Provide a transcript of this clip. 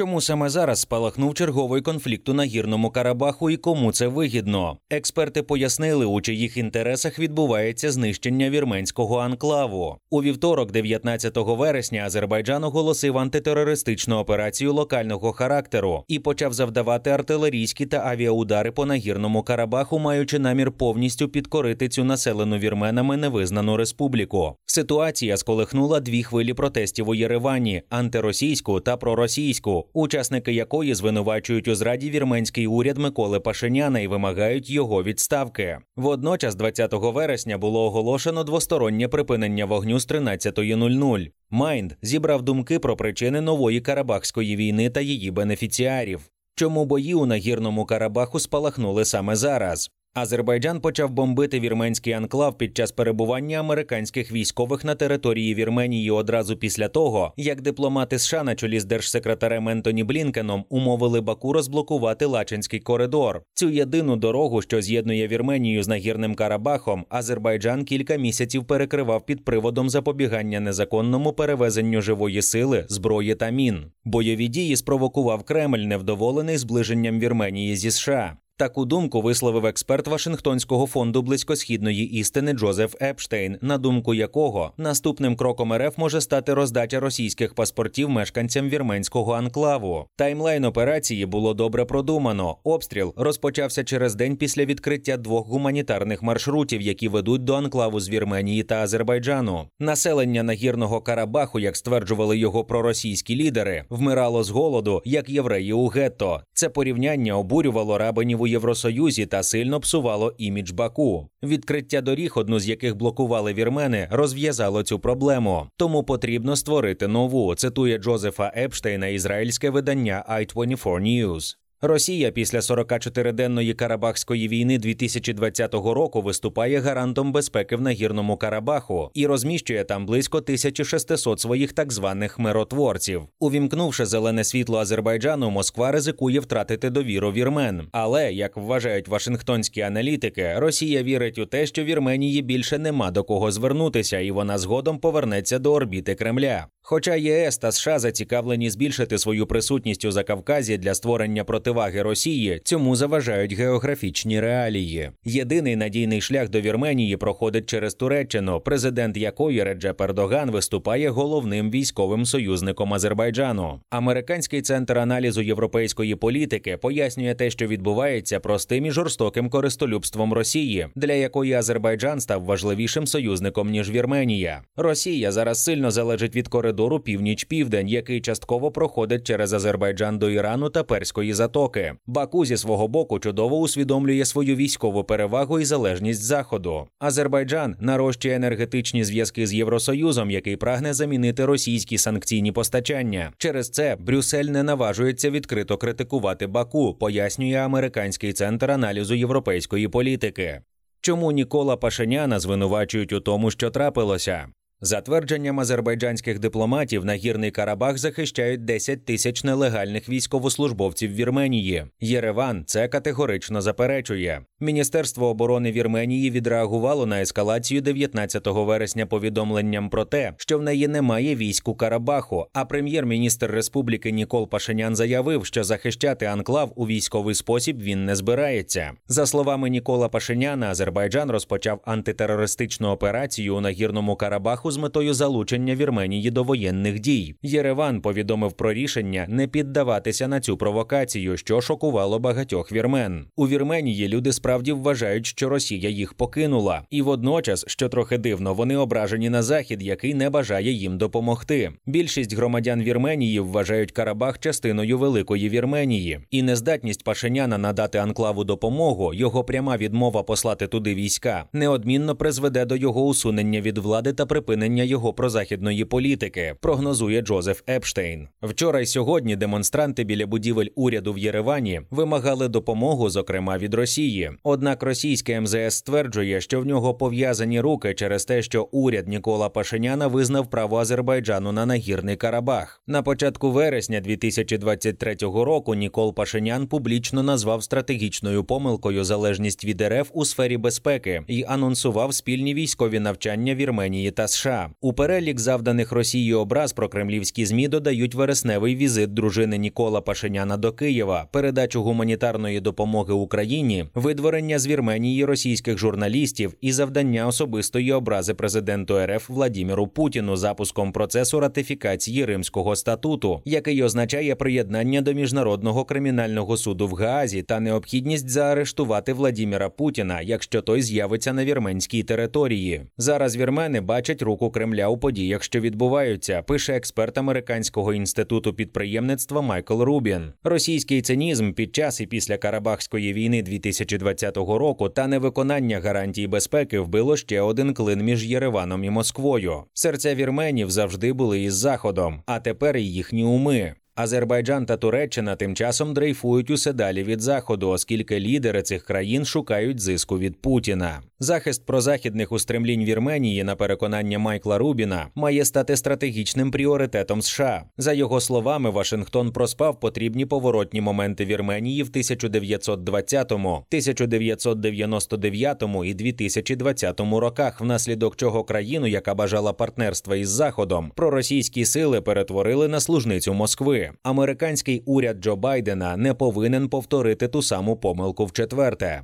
Чому саме зараз спалахнув черговий конфлікт у нагірному Карабаху і кому це вигідно? Експерти пояснили, у чиїх інтересах відбувається знищення вірменського анклаву. У вівторок, 19 вересня, Азербайджан оголосив антитерористичну операцію локального характеру і почав завдавати артилерійські та авіаудари по нагірному Карабаху, маючи намір повністю підкорити цю населену вірменами невизнану республіку. Ситуація сколихнула дві хвилі протестів у Єревані антиросійську та проросійську учасники якої звинувачують у зраді вірменський уряд Миколи Пашиняна і вимагають його відставки. Водночас, 20 вересня, було оголошено двостороннє припинення вогню з 13.00. Майнд зібрав думки про причини нової Карабахської війни та її бенефіціарів. Чому бої у нагірному Карабаху спалахнули саме зараз? Азербайджан почав бомбити вірменський анклав під час перебування американських військових на території Вірменії одразу після того, як дипломати США на чолі з держсекретарем Ентоні Блінкеном умовили Баку розблокувати Лачинський коридор. Цю єдину дорогу, що з'єднує Вірменію з нагірним Карабахом, Азербайджан кілька місяців перекривав під приводом запобігання незаконному перевезенню живої сили, зброї та мін. Бойові дії спровокував Кремль, невдоволений зближенням Вірменії зі США. Таку думку висловив експерт Вашингтонського фонду близькосхідної істини Джозеф Епштейн, на думку якого наступним кроком РФ може стати роздача російських паспортів мешканцям вірменського анклаву. Таймлайн операції було добре продумано. Обстріл розпочався через день після відкриття двох гуманітарних маршрутів, які ведуть до анклаву з Вірменії та Азербайджану. Населення нагірного Карабаху, як стверджували його проросійські лідери, вмирало з голоду, як євреї у гетто. Це порівняння обурювало рабинів у Євросоюзі та сильно псувало імідж Баку. Відкриття доріг, одну з яких блокували вірмени, розв'язало цю проблему. Тому потрібно створити нову. Цитує Джозефа Епштейна, ізраїльське видання i24 News. Росія після 44-денної Карабахської війни 2020 року виступає гарантом безпеки в нагірному Карабаху і розміщує там близько 1600 своїх так званих миротворців. Увімкнувши зелене світло Азербайджану, Москва ризикує втратити довіру вірмен. Але як вважають Вашингтонські аналітики, Росія вірить у те, що Вірменії більше нема до кого звернутися, і вона згодом повернеться до орбіти Кремля. Хоча ЄС та США зацікавлені збільшити свою присутність у Закавказі для створення противаги Росії, цьому заважають географічні реалії. Єдиний надійний шлях до Вірменії проходить через Туреччину, президент якої Реджеп Ердоган виступає головним військовим союзником Азербайджану. Американський центр аналізу європейської політики пояснює те, що відбувається простим і жорстоким користолюбством Росії, для якої Азербайджан став важливішим союзником ніж Вірменія. Росія зараз сильно залежить від коридору коридору північ-південь, який частково проходить через Азербайджан до Ірану та Перської затоки. Баку зі свого боку чудово усвідомлює свою військову перевагу і залежність заходу. Азербайджан нарощує енергетичні зв'язки з Євросоюзом, який прагне замінити російські санкційні постачання. Через це Брюссель не наважується відкрито критикувати Баку, пояснює американський центр аналізу європейської політики. Чому Нікола Пашиняна звинувачують у тому, що трапилося? За твердженням азербайджанських дипломатів, нагірний Карабах захищають 10 тисяч нелегальних військовослужбовців Вірменії. Єреван це категорично заперечує. Міністерство оборони Вірменії відреагувало на ескалацію 19 вересня повідомленням про те, що в неї немає військ у Карабаху. А прем'єр-міністр республіки Нікол Пашинян заявив, що захищати анклав у військовий спосіб він не збирається. За словами Нікола Пашиняна, Азербайджан розпочав антитерористичну операцію у нагірному Карабаху з метою залучення Вірменії до воєнних дій. Єреван повідомив про рішення не піддаватися на цю провокацію, що шокувало багатьох вірмен. У Вірменії люди справді вважають, що Росія їх покинула, і водночас, що трохи дивно, вони ображені на захід, який не бажає їм допомогти. Більшість громадян Вірменії вважають Карабах частиною великої Вірменії, і нездатність Пашиняна надати анклаву допомогу, його пряма відмова послати туди війська, неодмінно призведе до його усунення від влади та припинення припинення його прозахідної політики, прогнозує Джозеф Епштейн. Вчора й сьогодні демонстранти біля будівель уряду в Єревані вимагали допомогу, зокрема від Росії. Однак російське МЗС стверджує, що в нього пов'язані руки через те, що уряд Нікола Пашиняна визнав право Азербайджану на нагірний Карабах. На початку вересня 2023 року Нікол Пашинян публічно назвав стратегічною помилкою залежність від РФ у сфері безпеки і анонсував спільні військові навчання Вірменії та США. США. У перелік завданих Росії образ про кремлівські змі додають вересневий візит дружини Нікола Пашиняна до Києва, передачу гуманітарної допомоги Україні, видворення з Вірменії російських журналістів і завдання особистої образи президенту РФ Владіміру Путіну запуском процесу ратифікації Римського статуту, який означає приєднання до міжнародного кримінального суду в Гаазі та необхідність заарештувати Владіміра Путіна, якщо той з'явиться на вірменській території. Зараз вірмени бачать руку Кремля у подіях, що відбуваються. Пише експерт американського інституту підприємництва Майкл Рубін. Російський цинізм під час і після Карабахської війни 2020 року та невиконання гарантій безпеки вбило ще один клин між Єреваном і Москвою. Серця вірменів завжди були із заходом, а тепер і їхні уми. Азербайджан та Туреччина тим часом дрейфують усе далі від заходу, оскільки лідери цих країн шукають зиску від Путіна. Захист прозахідних устремлінь Вірменії, на переконання Майкла Рубіна, має стати стратегічним пріоритетом США. За його словами, Вашингтон проспав потрібні поворотні моменти Вірменії в 1920, 1999 і 2020 роках, внаслідок чого країну, яка бажала партнерства із Заходом, проросійські сили перетворили на служницю Москви. Американський уряд Джо Байдена не повинен повторити ту саму помилку в четверте.